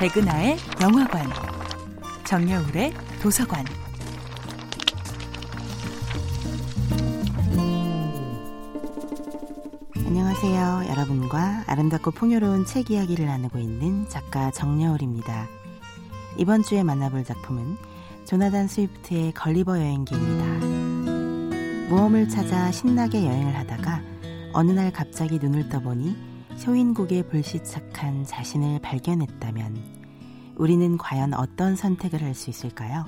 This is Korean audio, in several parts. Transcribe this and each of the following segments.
백은하의 영화관, 정여울의 도서관. 안녕하세요. 여러분과 아름답고 풍요로운 책 이야기를 나누고 있는 작가 정여울입니다. 이번 주에 만나볼 작품은 조나단 스위프트의 걸리버 여행기입니다. 모험을 찾아 신나게 여행을 하다가 어느 날 갑자기 눈을 떠보니 쇼인국에 불시착한 자신을 발견했다면 우리는 과연 어떤 선택을 할 수 있을까요?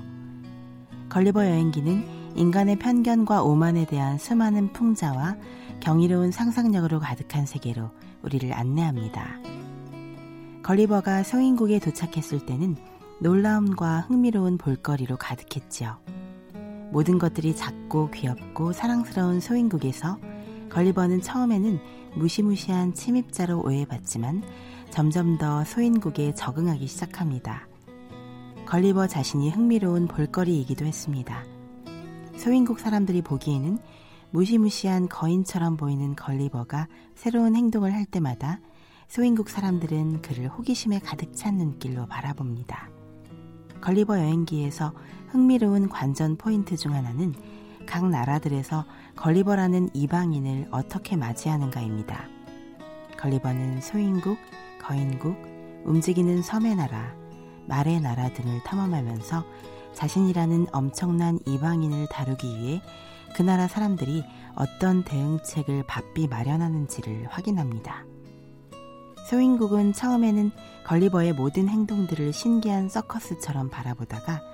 걸리버 여행기는 인간의 편견과 오만에 대한 수많은 풍자와 경이로운 상상력으로 가득한 세계로 우리를 안내합니다. 걸리버가 소인국에 도착했을 때는 놀라움과 흥미로운 볼거리로 가득했지요. 모든 것들이 작고 귀엽고 사랑스러운 소인국에서 걸리버는 처음에는 무시무시한 침입자로 오해받지만 점점 더 소인국에 적응하기 시작합니다. 걸리버 자신이 흥미로운 볼거리이기도 했습니다. 소인국 사람들이 보기에는 무시무시한 거인처럼 보이는 걸리버가 새로운 행동을 할 때마다 소인국 사람들은 그를 호기심에 가득 찬 눈길로 바라봅니다. 걸리버 여행기에서 흥미로운 관전 포인트 중 하나는 각 나라들에서 걸리버라는 이방인을 어떻게 맞이하는가입니다. 걸리버는 소인국, 거인국, 움직이는 섬의 나라, 말의 나라 등을 탐험하면서 자신이라는 엄청난 이방인을 다루기 위해 그 나라 사람들이 어떤 대응책을 바삐 마련하는지를 확인합니다. 소인국은 처음에는 걸리버의 모든 행동들을 신기한 서커스처럼 바라보다가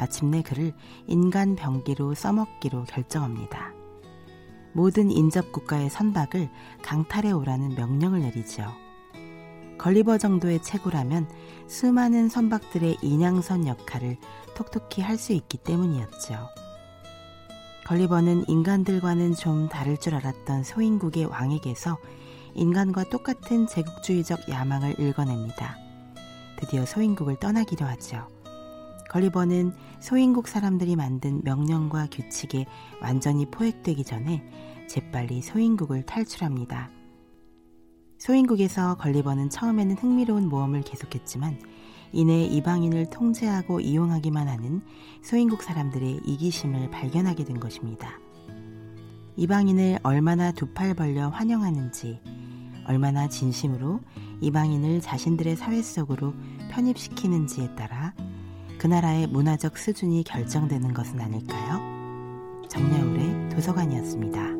마침내 그를 인간 병기로 써먹기로 결정합니다. 모든 인접 국가의 선박을 강탈해 오라는 명령을 내리죠. 걸리버 정도의 체구라면 수많은 선박들의 인양선 역할을 톡톡히 할 수 있기 때문이었죠. 걸리버는 인간들과는 좀 다를 줄 알았던 소인국의 왕에게서 인간과 똑같은 제국주의적 야망을 읽어냅니다. 드디어 소인국을 떠나기로 하죠. 걸리버는 소인국 사람들이 만든 명령과 규칙에 완전히 포획되기 전에 재빨리 소인국을 탈출합니다. 소인국에서 걸리버는 처음에는 흥미로운 모험을 계속했지만 이내 이방인을 통제하고 이용하기만 하는 소인국 사람들의 이기심을 발견하게 된 것입니다. 이방인을 얼마나 두 팔 벌려 환영하는지, 얼마나 진심으로 이방인을 자신들의 사회 속으로 편입시키는지에 따라 그 나라의 문화적 수준이 결정되는 것은 아닐까요? 정여울의 도서관이었습니다.